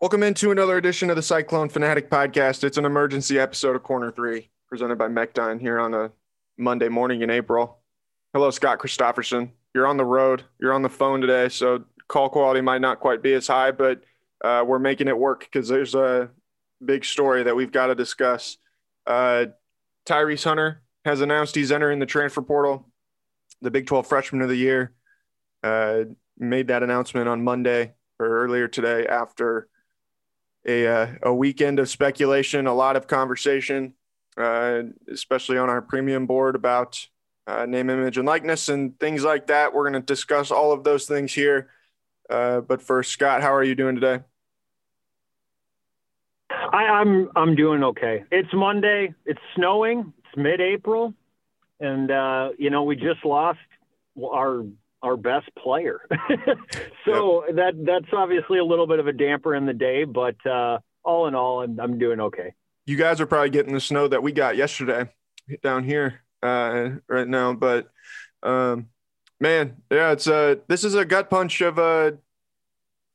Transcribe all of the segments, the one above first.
Welcome into another edition of the Cyclone Fanatic Podcast. It's an emergency episode of Corner 3 presented by Mechdyne here on a Monday morning in April. Hello, Scott Christopherson. You're on the road. You're on the phone today, so call quality might not quite be as high, but uh, we're making it work because there's a big story that we've got to discuss. Uh, Tyrese Hunter has announced he's entering the transfer portal, the Big 12 Freshman of the Year. Uh, made that announcement on Monday or earlier today after a, uh, a weekend of speculation, a lot of conversation, uh, especially on our premium board about uh, name, image, and likeness and things like that. We're going to discuss all of those things here. Uh, but first, Scott, how are you doing today? I, I'm I'm doing okay. It's Monday. It's snowing. It's mid-April, and uh, you know we just lost our our best player. so yep. that that's obviously a little bit of a damper in the day, but uh, all in all, I'm, I'm doing okay. You guys are probably getting the snow that we got yesterday down here uh, right now, but um, man, yeah, it's a this is a gut punch of a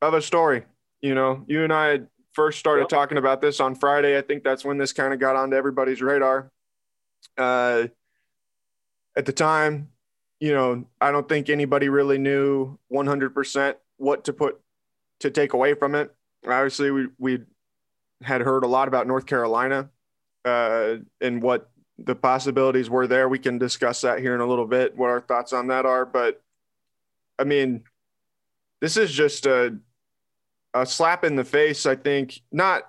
of a story. You know, you and I first started yep. talking about this on Friday. I think that's when this kind of got onto everybody's radar. Uh, at the time, you know, I don't think anybody really knew 100% what to put to take away from it. Obviously, we we had heard a lot about North Carolina uh, and what the possibilities were there. We can discuss that here in a little bit, what our thoughts on that are. But I mean, this is just a a slap in the face. I think not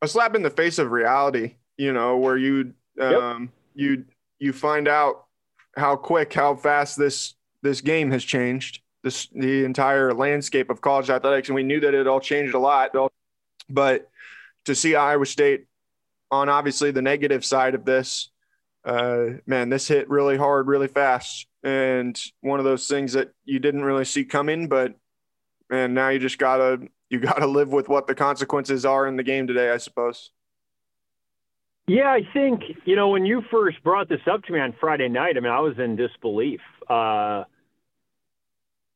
a slap in the face of reality. You know, where you um, yep. you you find out how quick, how fast this this game has changed. This the entire landscape of college athletics, and we knew that it all changed a lot. But to see Iowa State on obviously the negative side of this, uh, man, this hit really hard, really fast, and one of those things that you didn't really see coming. But and now you just gotta you gotta live with what the consequences are in the game today, I suppose. Yeah, I think, you know, when you first brought this up to me on Friday night, I mean, I was in disbelief. Uh,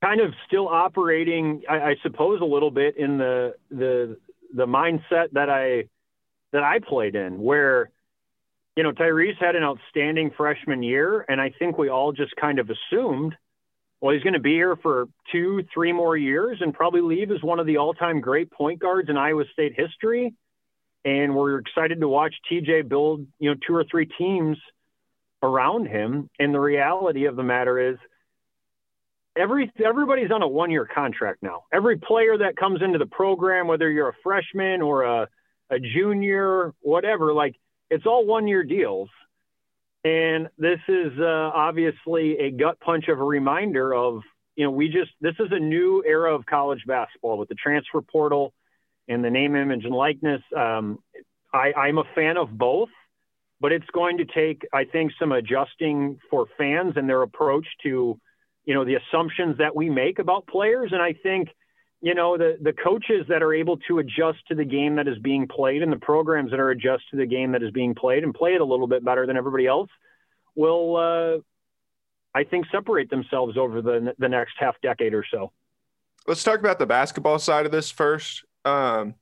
kind of still operating, I, I suppose, a little bit in the the the mindset that I that I played in, where you know Tyrese had an outstanding freshman year, and I think we all just kind of assumed, well, he's going to be here for two, three more years, and probably leave as one of the all-time great point guards in Iowa State history and we're excited to watch TJ build, you know, two or three teams around him. And the reality of the matter is, every everybody's on a one-year contract now. Every player that comes into the program, whether you're a freshman or a, a junior, whatever, like it's all one-year deals. And this is uh, obviously a gut punch of a reminder of, you know, we just this is a new era of college basketball with the transfer portal and the name, image, and likeness. Um, I, I'm a fan of both, but it's going to take, I think, some adjusting for fans and their approach to, you know, the assumptions that we make about players. And I think, you know, the the coaches that are able to adjust to the game that is being played and the programs that are adjust to the game that is being played and play it a little bit better than everybody else will, uh, I think, separate themselves over the the next half decade or so. Let's talk about the basketball side of this first. Um,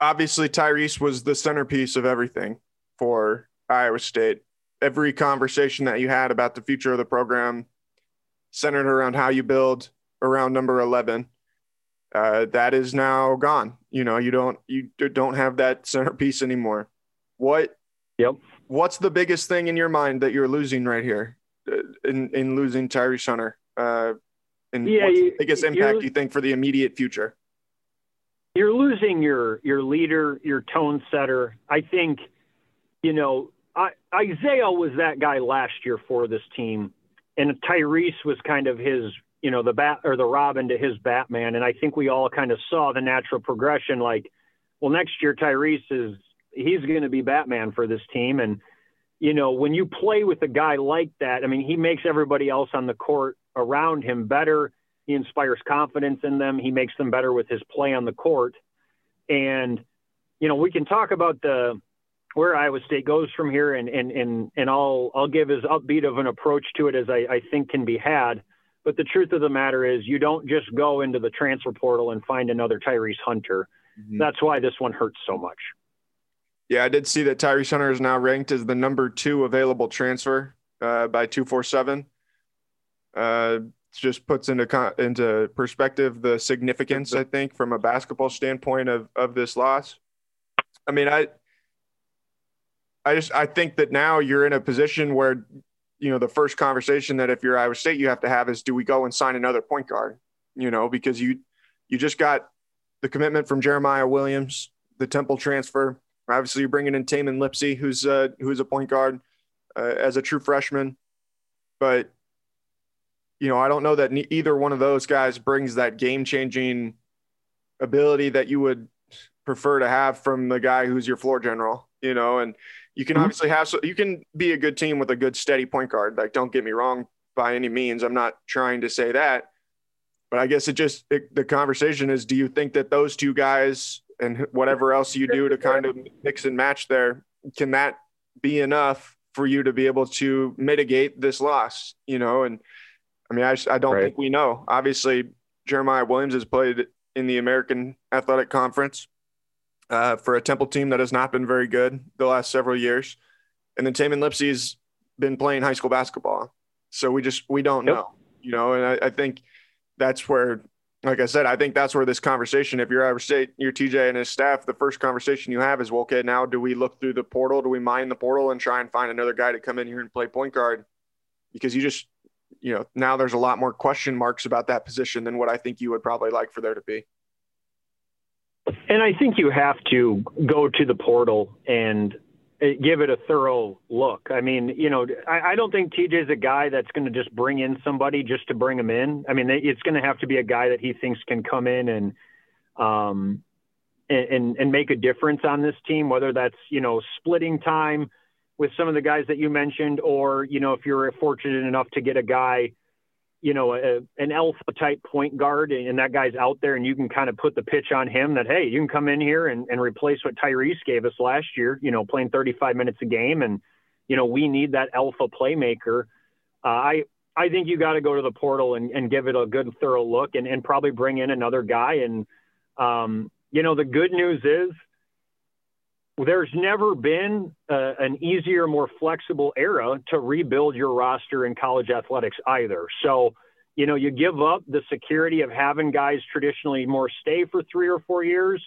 obviously, Tyrese was the centerpiece of everything for Iowa State. Every conversation that you had about the future of the program centered around how you build around number 11. Uh, that is now gone. You know, you don't you don't have that centerpiece anymore. What? Yep. What's the biggest thing in your mind that you're losing right here uh, in in losing Tyrese Hunter? Uh, and yeah, what's the biggest impact you think for the immediate future? You're losing your your leader, your tone setter. I think, you know, I, Isaiah was that guy last year for this team, and Tyrese was kind of his you know, the bat or the Robin to his Batman. And I think we all kind of saw the natural progression. Like, well, next year Tyrese is he's going to be Batman for this team. And you know, when you play with a guy like that, I mean, he makes everybody else on the court around him better. He inspires confidence in them. He makes them better with his play on the court. And you know, we can talk about the where Iowa State goes from here, and and and and I'll I'll give as upbeat of an approach to it as I, I think can be had. But the truth of the matter is, you don't just go into the transfer portal and find another Tyrese Hunter. Mm-hmm. That's why this one hurts so much. Yeah, I did see that Tyrese Hunter is now ranked as the number two available transfer uh, by two four seven. Uh, just puts into into perspective the significance, I think, from a basketball standpoint of of this loss. I mean, I I just I think that now you're in a position where you know the first conversation that if you're Iowa State you have to have is do we go and sign another point guard? You know, because you you just got the commitment from Jeremiah Williams, the Temple transfer. Obviously, you're bringing in Tamin Lipsey, who's uh, who's a point guard uh, as a true freshman, but you know I don't know that either one of those guys brings that game changing ability that you would prefer to have from the guy who's your floor general. You know, and you can mm-hmm. obviously have so you can be a good team with a good steady point guard. Like, don't get me wrong by any means. I'm not trying to say that, but I guess it just it, the conversation is: Do you think that those two guys and whatever else you do to kind of mix and match there can that be enough for you to be able to mitigate this loss? You know, and I mean, I, I don't right. think we know. Obviously, Jeremiah Williams has played in the American Athletic Conference uh, for a Temple team that has not been very good the last several years. And then Tamin Lipsey's been playing high school basketball. So we just, we don't yep. know, you know, and I, I, think that's where, like I said, I think that's where this conversation, if you're Iowa State, your TJ and his staff, the first conversation you have is, well, okay, now do we look through the portal? Do we mine the portal and try and find another guy to come in here and play point guard? Because you just, you know, now there's a lot more question marks about that position than what I think you would probably like for there to be. And I think you have to go to the portal and uh, give it a thorough look. I mean, you know, I, I don't think TJ is a guy that's going to just bring in somebody just to bring him in. I mean, it's going to have to be a guy that he thinks can come in and, um, and, and make a difference on this team, whether that's, you know, splitting time with some of the guys that you mentioned, or, you know, if you're fortunate enough to get a guy you know, a, an alpha type point guard and that guy's out there and you can kind of put the pitch on him that, hey, you can come in here and, and replace what Tyrese gave us last year, you know, playing 35 minutes a game. And, you know, we need that alpha playmaker. Uh, I, I think you got to go to the portal and, and give it a good, thorough look and, and probably bring in another guy. And, um, you know, the good news is there's never been uh, an easier, more flexible era to rebuild your roster in college athletics either. So, you know, you give up the security of having guys traditionally more stay for three or four years,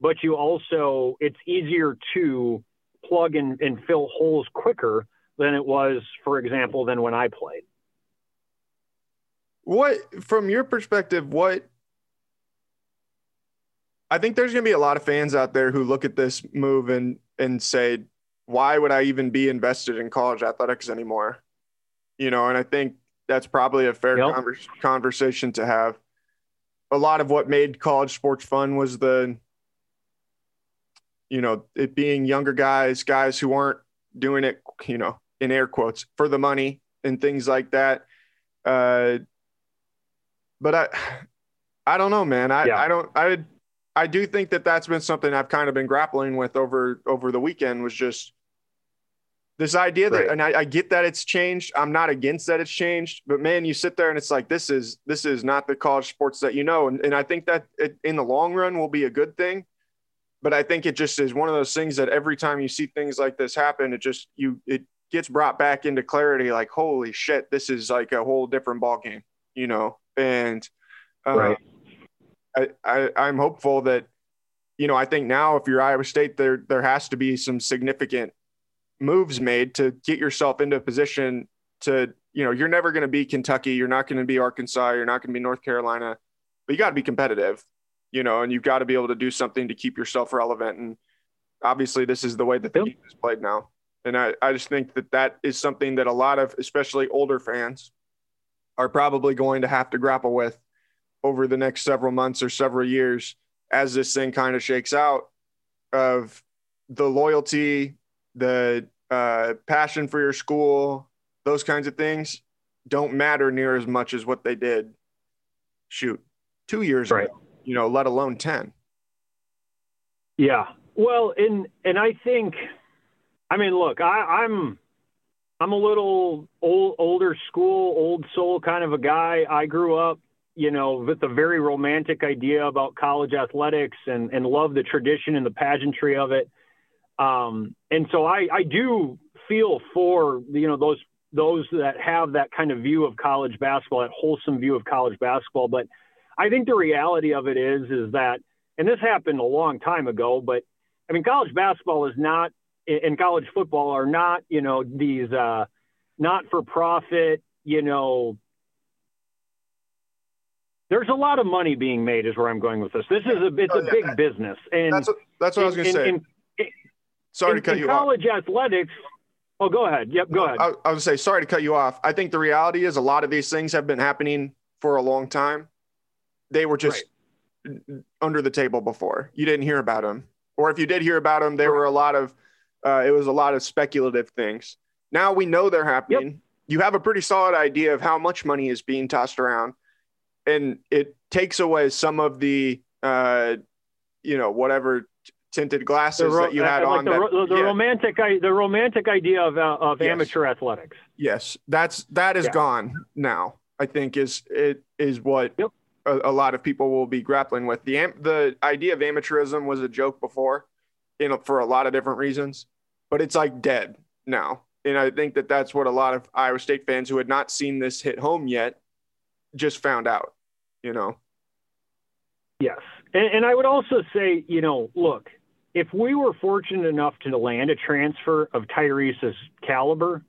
but you also, it's easier to plug and, and fill holes quicker than it was, for example, than when I played. What, from your perspective, what I think there's going to be a lot of fans out there who look at this move and and say, why would I even be invested in college athletics anymore? You know, and I think that's probably a fair yep. converse, conversation to have. A lot of what made college sports fun was the, you know, it being younger guys, guys who weren't doing it, you know, in air quotes for the money and things like that. Uh, but I, I don't know, man. I, yeah. I don't, I I do think that that's been something I've kind of been grappling with over over the weekend was just this idea that, right. and I, I, get that it's changed. I'm not against that it's changed, but man, you sit there and it's like this is this is not the college sports that you know, and, and I think that it, in the long run will be a good thing. But I think it just is one of those things that every time you see things like this happen, it just you it gets brought back into clarity. Like holy shit, this is like a whole different ball game, you know, and. Uh, right I, I I'm hopeful that you know I think now if you're Iowa State there there has to be some significant moves made to get yourself into a position to you know you're never going to be Kentucky you're not going to be Arkansas you're not going to be North Carolina but you got to be competitive you know and you've got to be able to do something to keep yourself relevant and obviously this is the way that the game is played now and I, I just think that that is something that a lot of especially older fans are probably going to have to grapple with over the next several months or several years as this thing kind of shakes out of the loyalty, the uh, passion for your school, those kinds of things don't matter near as much as what they did. Shoot, two years right. ago, you know, let alone 10. Yeah. Well, and, and I think, I mean, look, I, I'm, I'm a little old, older school, old soul kind of a guy. I grew up, you know, with a very romantic idea about college athletics and, and love the tradition and the pageantry of it. Um, and so I, I do feel for, you know, those, those that have that kind of view of college basketball, that wholesome view of college basketball. But I think the reality of it is, is that, and this happened a long time ago, but I mean, college basketball is not and college football are not, you know, these uh, not for profit, you know. There's a lot of money being made, is where I'm going with this. This is a it's oh, a big that, business, and that's what, that's what I was going to say. In, in, sorry to cut you college off. College athletics. Oh, go ahead. Yep, go ahead. I, I was say sorry to cut you off. I think the reality is a lot of these things have been happening for a long time. They were just right. under the table before. You didn't hear about them, or if you did hear about them, there right. were a lot of uh, it was a lot of speculative things. Now we know they're happening. Yep. You have a pretty solid idea of how much money is being tossed around, and it takes away some of the, uh, you know, whatever tinted glasses ro- that you had like on. The, that, the yeah. romantic, the romantic idea of uh, of yes. amateur athletics. Yes, that's that is yeah. gone now. I think is it is what yep. a, a, lot of people will be grappling with. The the idea of amateurism was a joke before, you know, for a lot of different reasons but it's like dead now. And I think that that's what a lot of Iowa State fans who had not seen this hit home yet just found out, you know? Yes. And, and I would also say, you know, look, if we were fortunate enough to land a transfer of Tyrese's caliber,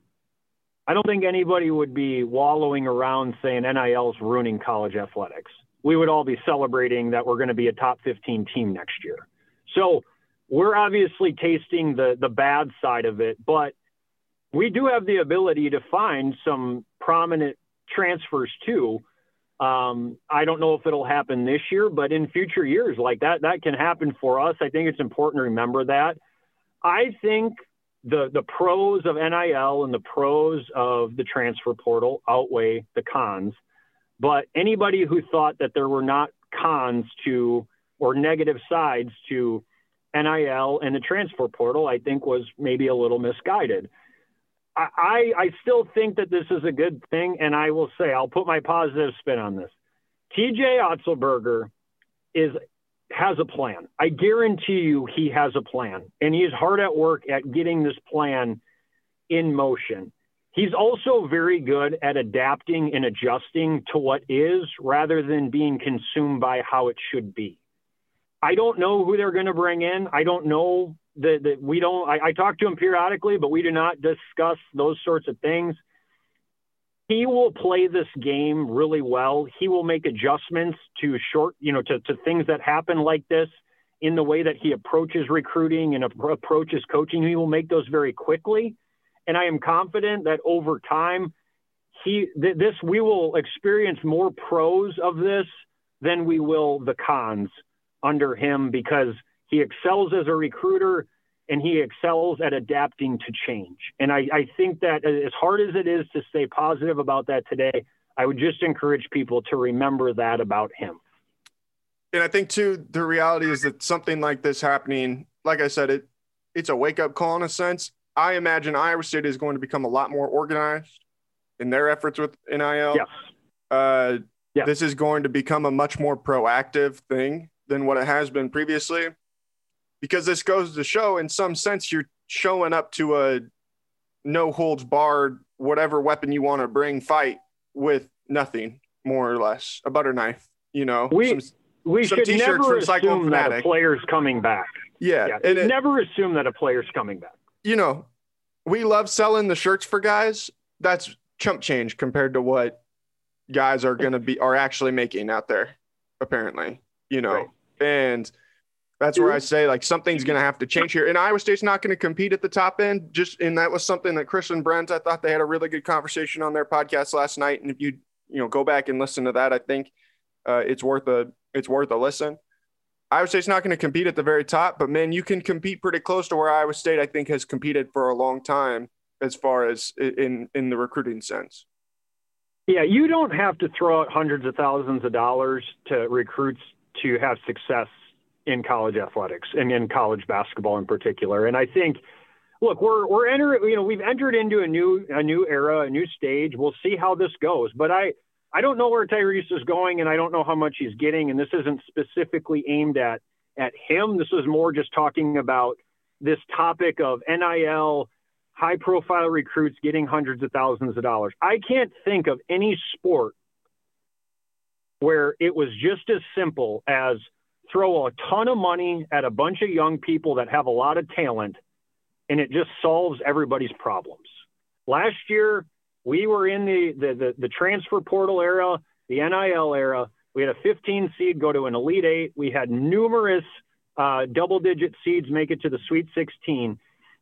I don't think anybody would be wallowing around saying NIL is ruining college athletics. We would all be celebrating that we're going to be a top 15 team next year. So we're obviously tasting the the bad side of it, but we do have the ability to find some prominent transfers too. Um, I don't know if it'll happen this year, but in future years, like that, that can happen for us. I think it's important to remember that. I think the the pros of NIL and the pros of the transfer portal outweigh the cons. But anybody who thought that there were not cons to or negative sides to NIL and the transfer portal, I think was maybe a little misguided. I, I still think that this is a good thing, and I will say I'll put my positive spin on this. TJ Otzelberger is has a plan. I guarantee you he has a plan, and he's hard at work at getting this plan in motion. He's also very good at adapting and adjusting to what is rather than being consumed by how it should be. I don't know who they're going to bring in. I don't know that, that we don't. I, I talk to him periodically, but we do not discuss those sorts of things. He will play this game really well. He will make adjustments to short, you know, to, to things that happen like this in the way that he approaches recruiting and approaches coaching. He will make those very quickly. And I am confident that over time, he th- this we will experience more pros of this than we will the cons under him because he excels as a recruiter and he excels at adapting to change. And I, I think that as hard as it is to stay positive about that today, I would just encourage people to remember that about him. And I think too, the reality is that something like this happening, like I said, it it's a wake up call in a sense. I imagine Iowa State is going to become a lot more organized in their efforts with NIL. Yes. Uh, yes. This is going to become a much more proactive thing than what it has been previously because this goes to show in some sense you're showing up to a no holds barred whatever weapon you want to bring fight with nothing more or less. A butter knife you know? We some, we some should never assume that a player's coming back. Yeah, yeah and it, never assume that a player's coming back. You know we love selling the shirts for guys. That's chump change compared to what guys are going to be are actually making out there apparently you know? Right. And that's where I say like something's going to have to change here. And Iowa State's not going to compete at the top end. Just and that was something that Chris and Brent I thought they had a really good conversation on their podcast last night. And if you you know, go back and listen to that. I think uh, it's worth a it's worth a listen. Iowa State's not going to compete at the very top, but man, you can compete pretty close to where Iowa State I think has competed for a long time as far as in in the recruiting sense. Yeah, you don't have to throw out hundreds of thousands of dollars to recruits to have success in college athletics and in college basketball in particular. And I think, look, we're we're entering, you know, we've entered into a new a new era, a new stage. We'll see how this goes. But I I don't know where Tyrese is going, and I don't know how much he's getting. And this isn't specifically aimed at at him. This is more just talking about this topic of NIL high profile recruits getting hundreds of thousands of dollars. I can't think of any sport where it was just as simple as throw a ton of money at a bunch of young people that have a lot of talent and it just solves everybody's problems. Last year, we were in the, the, the, the transfer portal era, the NIL era. We had a 15 seed go to an Elite Eight. We had numerous uh, double digit seeds make it to the Sweet 16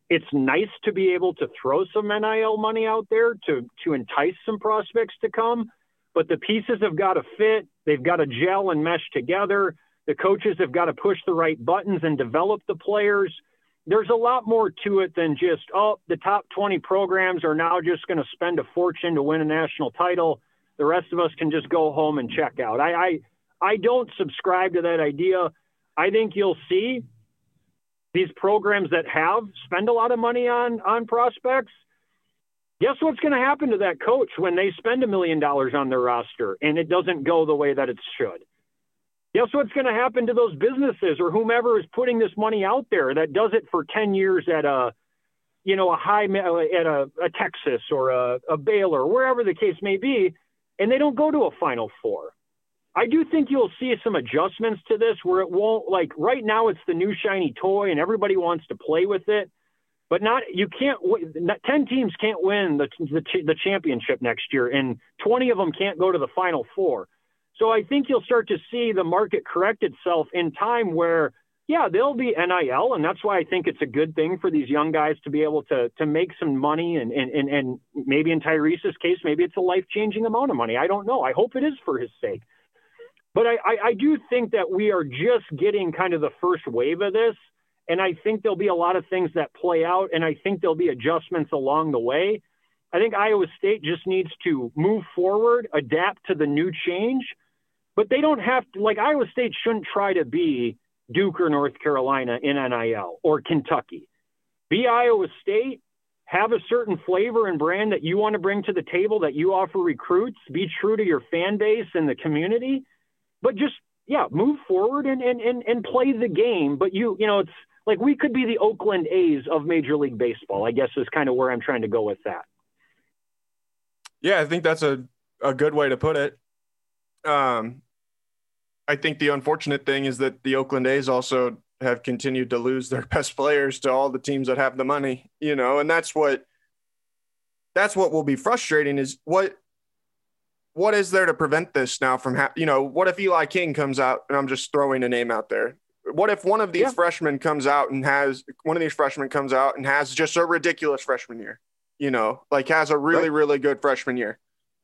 it's nice to be able to throw some NIL money out there to to entice some prospects to come, but the pieces have got to fit. They've got to gel and mesh together. The coaches have got to push the right buttons and develop the players. There's a lot more to it than just oh, the top 20 programs are now just going to spend a fortune to win a national title. The rest of us can just go home and check out. I I, I don't subscribe to that idea. I think you'll see these programs that have spend a lot of money on on prospects guess what's going to happen to that coach when they spend a million dollars on their roster and it doesn't go the way that it should guess what's going to happen to those businesses or whomever is putting this money out there that does it for 10 years at a you know a high at a, a texas or a, a baylor wherever the case may be and they don't go to a final four I do think you'll see some adjustments to this where it won't like right now it's the new shiny toy and everybody wants to play with it, but not you can't. Ten teams can't win the the, the championship next year, and twenty of them can't go to the final four. So I think you'll start to see the market correct itself in time where yeah, there'll be NIL, and that's why I think it's a good thing for these young guys to be able to to make some money, and and and, and maybe in Tyrese's case, maybe it's a life changing amount of money. I don't know. I hope it is for his sake. But I, I, I do think that we are just getting kind of the first wave of this. And I think there'll be a lot of things that play out, and I think there'll be adjustments along the way. I think Iowa State just needs to move forward, adapt to the new change, but they don't have to, like, Iowa State shouldn't try to be Duke or North Carolina in NIL or Kentucky. Be Iowa State, have a certain flavor and brand that you want to bring to the table that you offer recruits, be true to your fan base and the community but just yeah, move forward and and and, and play the game. But you you know it's like we could be the Oakland A's of Major League Baseball. I guess is kind of where I'm trying to go with that. Yeah, I think that's a a good way to put it. Um, I think the unfortunate thing is that the Oakland A's also have continued to lose their best players to all the teams that have the money, you know, and that's what that's what will be frustrating is what what is there to prevent this now from ha- you know what if Eli King comes out and I'm just throwing a name out there what if one of these yeah. freshmen comes out and has one of these freshmen comes out and has just a ridiculous freshman year you know like has a really right. really good freshman year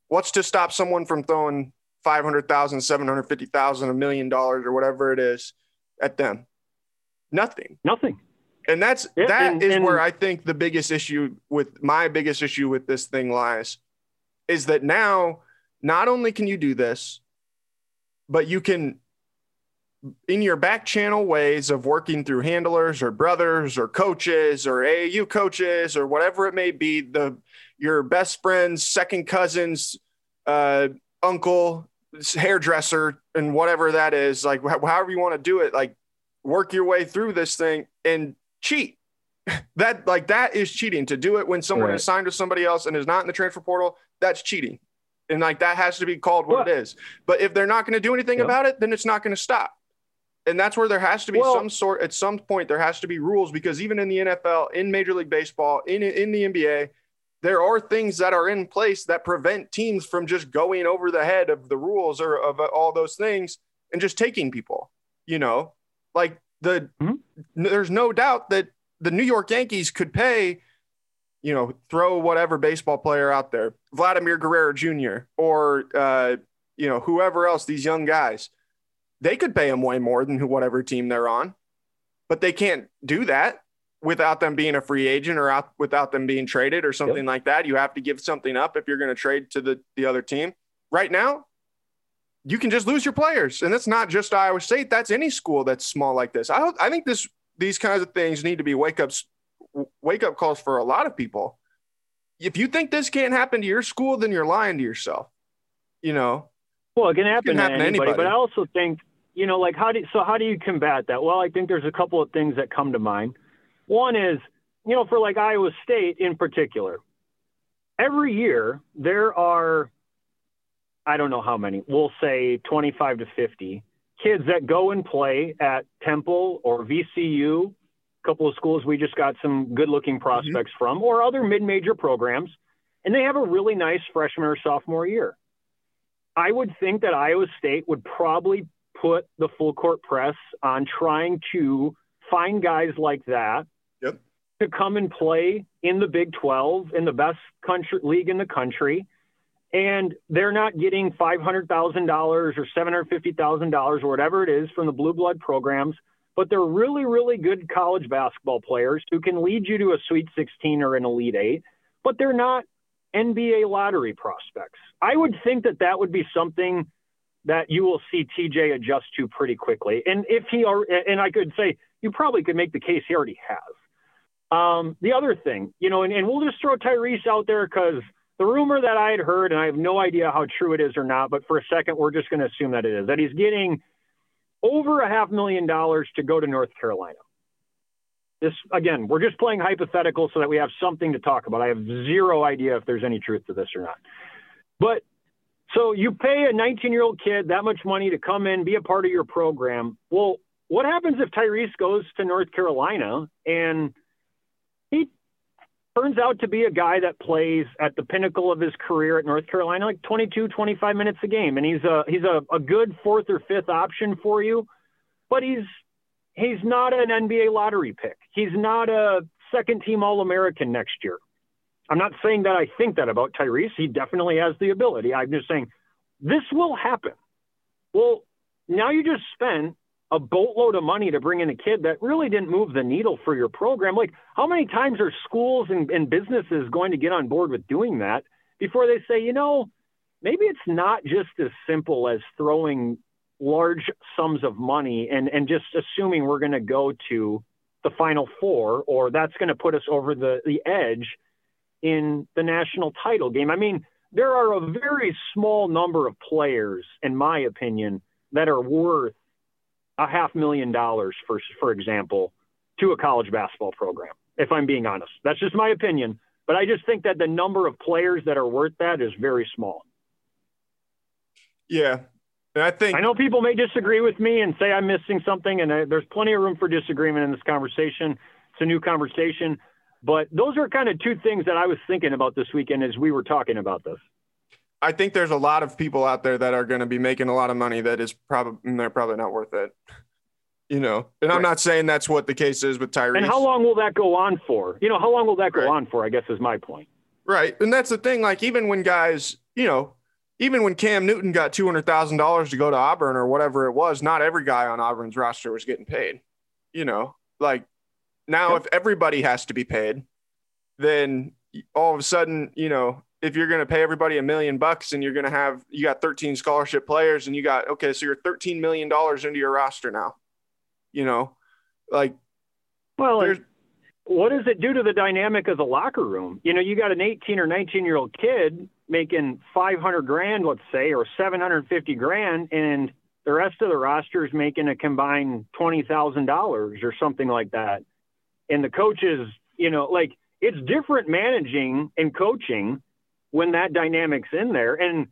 what's to stop someone from throwing 500,000 750,000 a million dollars or whatever it is at them. Nothing. Nothing. And that's yeah, that and, is and, where I think the biggest issue with my biggest issue with this thing lies is that now not only can you do this, but you can, in your back channel ways of working through handlers or brothers or coaches or AAU coaches or whatever it may be, the your best friend's second cousin's uh, uncle, hairdresser, and whatever that is, like however you want to do it, like work your way through this thing and cheat. that like that is cheating to do it when someone right. is signed to somebody else and is not in the transfer portal. That's cheating and like that has to be called what, it is. But if they're not going to do anything yeah. about it, then it's not going to stop. And that's where there has to be well, some sort at some point there has to be rules because even in the NFL, in Major League Baseball, in in the NBA, there are things that are in place that prevent teams from just going over the head of the rules or of all those things and just taking people. You know, like the mm-hmm. there's no doubt that the New York Yankees could pay you know, throw whatever baseball player out there, Vladimir Guerrero Jr. or uh, you know whoever else, these young guys, they could pay them way more than whatever team they're on, but they can't do that without them being a free agent or out, without them being traded or something yep. like that. You have to give something up if you're going to trade to the the other team. Right now, you can just lose your players, and that's not just Iowa State. That's any school that's small like this. I I think this these kinds of things need to be wake ups wake up calls for a lot of people. If you think this can't happen to your school, then you're lying to yourself. You know. Well, it can happen, it can happen to, anybody, to anybody, but I also think you know, like how do so how do you combat that? Well, I think there's a couple of things that come to mind. One is, you know, for like Iowa State in particular, every year there are, I don't know how many, we'll say 25 to 50 kids that go and play at Temple or VCU, a couple of schools we just got some good looking mm-hmm. prospects mm-hmm. from, or other mid major programs, and they have a really nice freshman or sophomore year. I would think that Iowa State would probably put the full court press on trying to find guys like that yep. to come and play in the Big 12 in the best country league in the country. And they're not getting $500,000 or $750,000 or whatever it is from the blue blood programs, but they're really, really good college basketball players who can lead you to a Sweet 16 or an Elite Eight, but they're not NBA lottery prospects. I would think that that would be something that you will see TJ adjust to pretty quickly. And if he are, and I could say you probably could make the case he already has. Um, the other thing, you know, and, and we'll just throw Tyrese out there because the rumor that I had heard, and I have no idea how true it is or not, but for a second, we're just going to assume that it is that he's getting over a half million dollars to go to North Carolina. This again, we're just playing hypothetical so that we have something to talk about. I have zero idea if there's any truth to this or not. But so you pay a 19 year old kid that much money to come in, be a part of your program. Well, what happens if Tyrese goes to North Carolina and he turns out to be a guy that plays at the pinnacle of his career at North Carolina, like 22, 25 minutes a game, and he's a he's a, a good fourth or fifth option for you, but he's he's not an NBA lottery pick. He's not a second team All American next year. I'm not saying that I think that about Tyrese. He definitely has the ability. I'm just saying this will happen. Well, now you just spent a boatload of money to bring in a kid that really didn't move the needle for your program. Like, how many times are schools and, and businesses going to get on board with doing that before they say, you know, maybe it's not just as simple as throwing large sums of money and, and just assuming we're going to go to the final four or that's going to put us over the, the edge in the national title game. I mean, there are a very small number of players, in my opinion, that are worth a half million dollars, for for example, to a college basketball program. If I'm being honest, that's just my opinion. But I just think that the number of players that are worth that is very small. Yeah, and I think I know people may disagree with me and say I'm missing something, and I, there's plenty of room for disagreement in this conversation. It's a new conversation, but those are kind of two things that I was thinking about this weekend as we were talking about this. I think there's a lot of people out there that are going to be making a lot of money that is probably mm, they're probably not worth it. You know, and right. I'm not saying that's what the case is with Tyrese. And how long will that go on for? You know, how long will that go right. on for? I guess is my point. Right, and that's the thing. Like even when guys, you know, even when Cam Newton got two hundred thousand dollars to go to Auburn or whatever it was, not every guy on Auburn's roster was getting paid. You know, like now yep. if everybody has to be paid, then all of a sudden, you know, if you're going to pay everybody a million bucks and you're going to have you got 13 scholarship players and you got okay so you're 13 million dollars into your roster now you know? Like well what does it do to the dynamic of the locker room? You know you got an 18 or 19 year old kid making 500 grand let's say or 750 grand and the rest of the roster is making a combined $20,000 or something like that. And the coaches you know like it's different managing and coaching when that dynamic's in there. And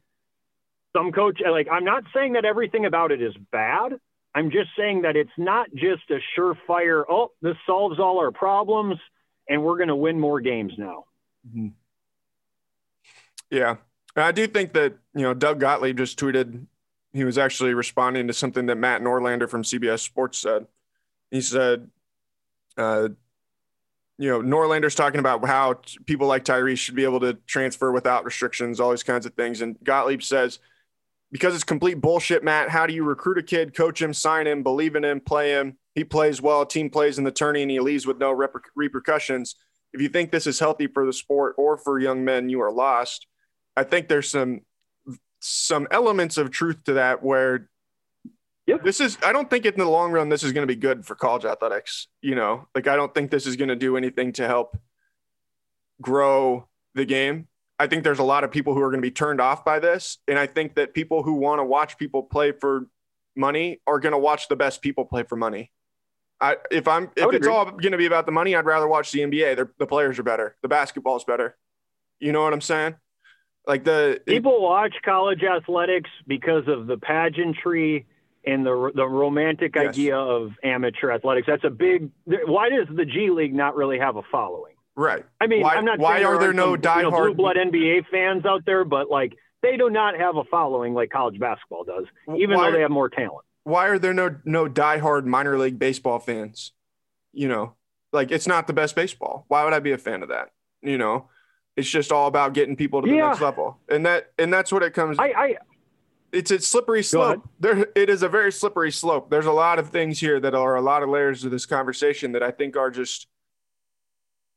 some coach, like, I'm not saying that everything about it is bad. I'm just saying that it's not just a surefire, oh, this solves all our problems and we're going to win more games now. Mm-hmm. Yeah. I do think that, you know, Doug Gottlieb just tweeted, he was actually responding to something that Matt Norlander from CBS Sports said. He said, uh, you know, Norlander's talking about how t- people like Tyrese should be able to transfer without restrictions, all these kinds of things. And Gottlieb says, because it's complete bullshit, Matt, how do you recruit a kid, coach him, sign him, believe in him, play him? He plays well, team plays in the tourney, and he leaves with no reper- repercussions. If you think this is healthy for the sport or for young men, you are lost. I think there's some some elements of truth to that where This is I don't think in the long run this is going to be good for college athletics. You know, like I don't think this is going to do anything to help grow the game. I think there's a lot of people who are going to be turned off by this, and I think that people who want to watch people play for money are going to watch the best people play for money. I if I'm if it's agree. all going to be about the money, I'd rather watch the NBA. They're, the players are better. The basketball's better. You know what I'm saying? Like the People watch college athletics because of the pageantry and the the romantic Yes. idea of amateur athletics. That's a big. Why does the G League not really have a following? right. I mean, Why- I'm not. why are there aren't no some, you know, diehard- blue blood NBA fans out there? But like, they do not have a following like college basketball does, even Why- though they have more talent. why are there no no diehard minor league baseball fans? You know, like it's not the best baseball. Why would I be a fan of that? You know, it's just all about getting people to the Yeah. next level, and that and that's what it comes. I, I it's a slippery slope. There, it is a very slippery slope. There's a lot of things here that are a lot of layers of this conversation that I think are just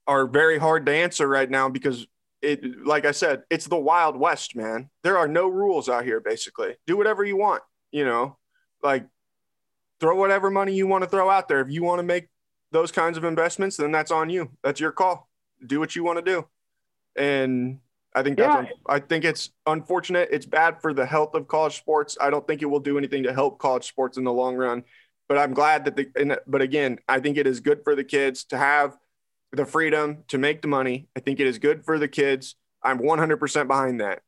are very hard to answer right now because it, like I said, it's the wild west, man. There are no rules out here. Basically, do whatever you want. You know, like throw whatever money you want to throw out there. If you want to make those kinds of investments, then that's on you. That's your call. Do what you want to do. And I think that's Yeah. I think it's unfortunate. It's bad for the health of college sports. I don't think it will do anything to help college sports in the long run. But I'm glad that the and, but again, I think it is good for the kids to have the freedom to make the money. I think it is good for the kids. I'm 100% behind that.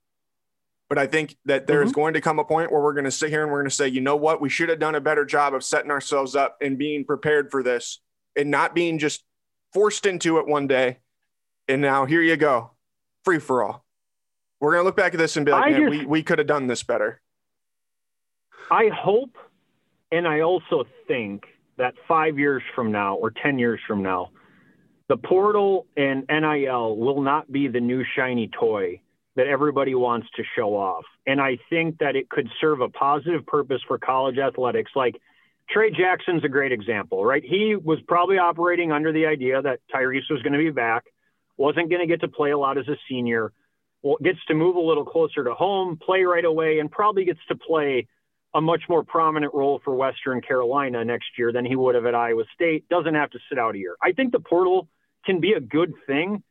But I think that there is mm-hmm. going to come a point where we're going to sit here and we're going to say, you know what? We should have done a better job of setting ourselves up and being prepared for this and not being just forced into it one day. And now here you go, free for all. We're going to look back at this and be like, just- we, we could have done this better. I hope, and I also think that five years from now or 10 years from now, the portal and NIL will not be the new shiny toy that everybody wants to show off. And I think that it could serve a positive purpose for college athletics. Like Trey Jackson's a great example, right? He was probably operating under the idea that Tyrese was going to be back, wasn't going to get to play a lot as a senior, well, gets to move a little closer to home, play right away, and probably gets to play a much more prominent role for Western Carolina next year than he would have at Iowa State. Doesn't have to sit out a year. I think the portal can be a good thing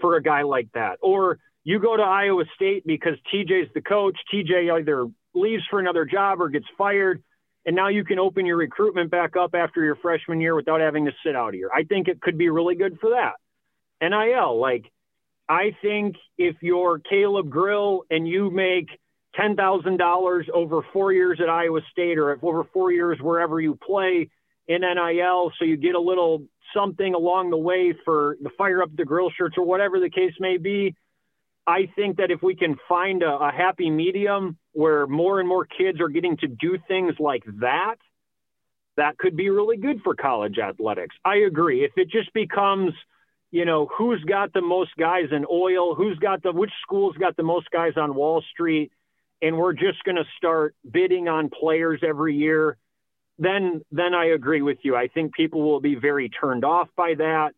for a guy like that. Or you go to Iowa State because TJ's the coach. TJ either leaves for another job or gets fired. And now you can open your recruitment back up after your freshman year without having to sit out a year. I think it could be really good for that. NIL, like, I think if you're Caleb Grill and you make $10,000 over four years at Iowa State or over four years wherever you play in NIL, so you get a little something along the way for the fire up the grill shirts or whatever the case may be. I think that if we can find a, a happy medium where more and more kids are getting to do things like that, that could be really good for college athletics. I agree. If it just becomes, you know, who's got the most guys in oil, who's got the which school's got the most guys on Wall Street, and we're just going to start bidding on players every year, then then I agree with you. I think people will be very turned off by that.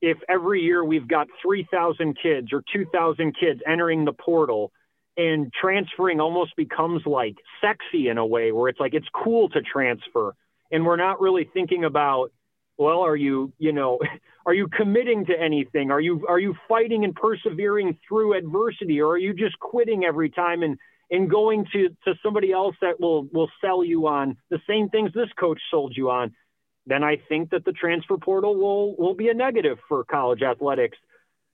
If every year we've got 3,000 kids or 2,000 kids entering the portal and transferring almost becomes like sexy in a way where it's like it's cool to transfer and we're not really thinking about well are you you know are you committing to anything are you are you fighting and persevering through adversity or are you just quitting every time and and going to to somebody else that will will sell you on the same things this coach sold you on then i think that the transfer portal will will be a negative for college athletics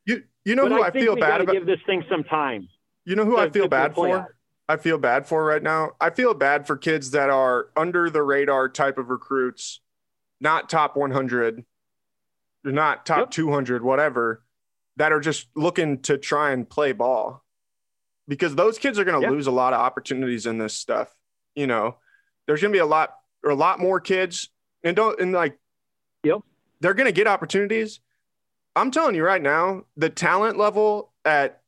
You you know but who i, I, feel bad about? give this thing some time You know who to- I feel bad for? out. I feel bad for right now. I feel bad for kids that are under the radar type of recruits, not top 100, not top Yep. 200, whatever, that are just looking to try and play ball. Because those kids are going to Yeah. lose a lot of opportunities in this stuff. You know, there's going to be a lot or a lot more kids and don't and like Yep. they're going to get opportunities, I'm telling you right now, the talent level at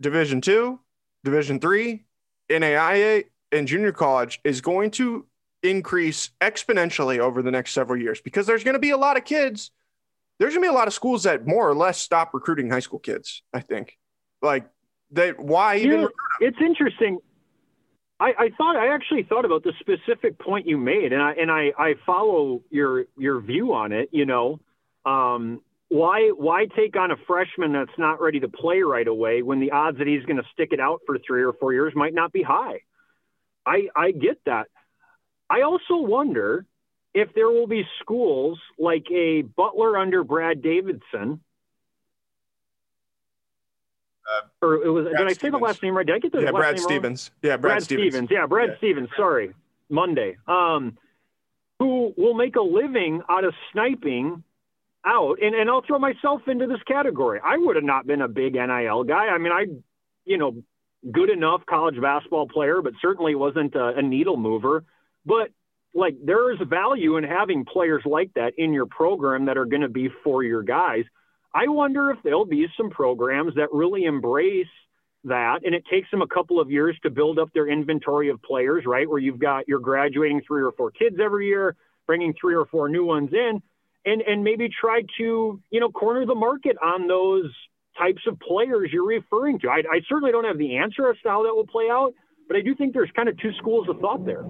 Division two, Division three, NAIA, and junior college is going to increase exponentially over the next several years because there's going to be a lot of kids. There's going to be a lot of schools that more or less stop recruiting high school kids. I think, like that. Why even? It's interesting. I, I, thought I actually thought about the specific point you made, and I and I, I follow your your view on it. You know, um, why why take on a freshman that's not ready to play right away when the odds that he's going to stick it out for three or four years might not be high? I I get that. I also wonder if there will be schools like a Butler under Brad Davidson. Uh, or it was, did I say Stevens. the last name right? Did I get the yeah, last Brad name Stevens. Wrong? Yeah, Brad, Brad Stevens. Stevens. Yeah, Brad yeah. Stevens. Sorry, Monday. Um, who will make a living out of sniping out? And and I'll throw myself into this category. I would have not been a big NIL guy. I mean, I, you know, good enough college basketball player, but certainly wasn't a, a needle mover. But like there is value in having players like that in your program that are going to be for your guys. I wonder if there'll be some programs that really embrace that and it takes them a couple of years to build up their inventory of players, right? Where you've got you're graduating three or four kids every year, bringing three or four new ones in and and maybe try to, you know, corner the market on those types of players you're referring to. I, I certainly don't have the answer as to how that will play out, but I do think there's kind of two schools of thought there.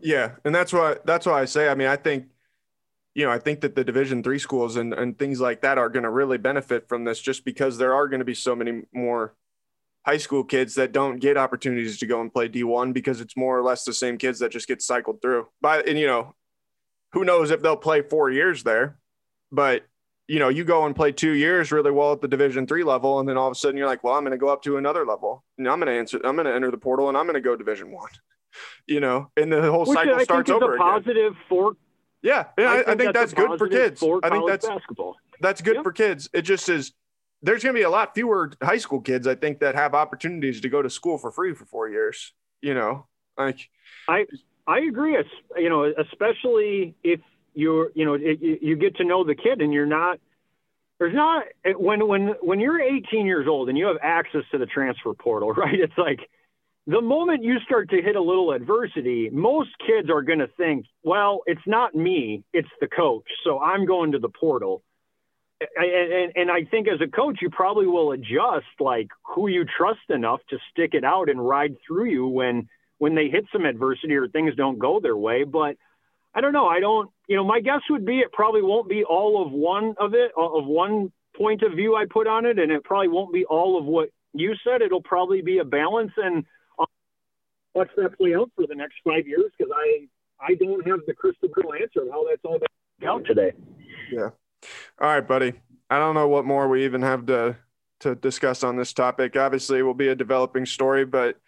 Yeah, and that's why that's why I say. I mean, I think, you know, I think that the Division three schools and and things like that are going to really benefit from this, just because there are going to be so many more high school kids that don't get opportunities to go and play D one because it's more or less the same kids that just get cycled through. But and you know, who knows if they'll play four years there, but you know, you go and play two years really well at the Division three level, and then all of a sudden you're like, well, I'm going to go up to another level, and I'm going to answer, I'm going to enter the portal, and I'm going to go Division one. You know, and the whole Which cycle I starts think is over. a positive again. for. Yeah, I, I, think, think that's, that's good for kids. For I think that's basketball. That's good for kids. It just is. There's going to be a lot fewer high school kids, I think, that have opportunities to go to school for free for four years. You know, like I I agree. It's, You know, especially if you're you know it, you get to know the kid and you're not there's not when when when you're 18 years old and you have access to the transfer portal, right? It's like the moment you start to hit a little adversity, most kids are going to think, well, it's not me, it's the coach. So I'm going to the portal. And, and, and, I think as a coach, you probably will adjust like who you trust enough to stick it out and ride through you when when they hit some adversity or things don't go their way. But I don't know. I don't. You know, my guess would be it probably won't be all of one of it of one point of view I put on it, and it probably won't be all of what you said. It'll probably be a balance and watch that play out for the next five years because I I don't have the crystal ball answer of how that's all going out today. Yeah. All right, buddy. I don't know what more we even have to to discuss on this topic. Obviously, it will be a developing story, but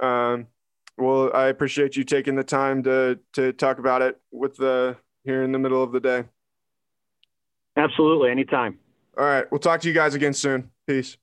um, well, I appreciate you taking the time to to talk about it with the here in the middle of the day. Absolutely, anytime. All right, we'll talk to you guys again soon. Peace.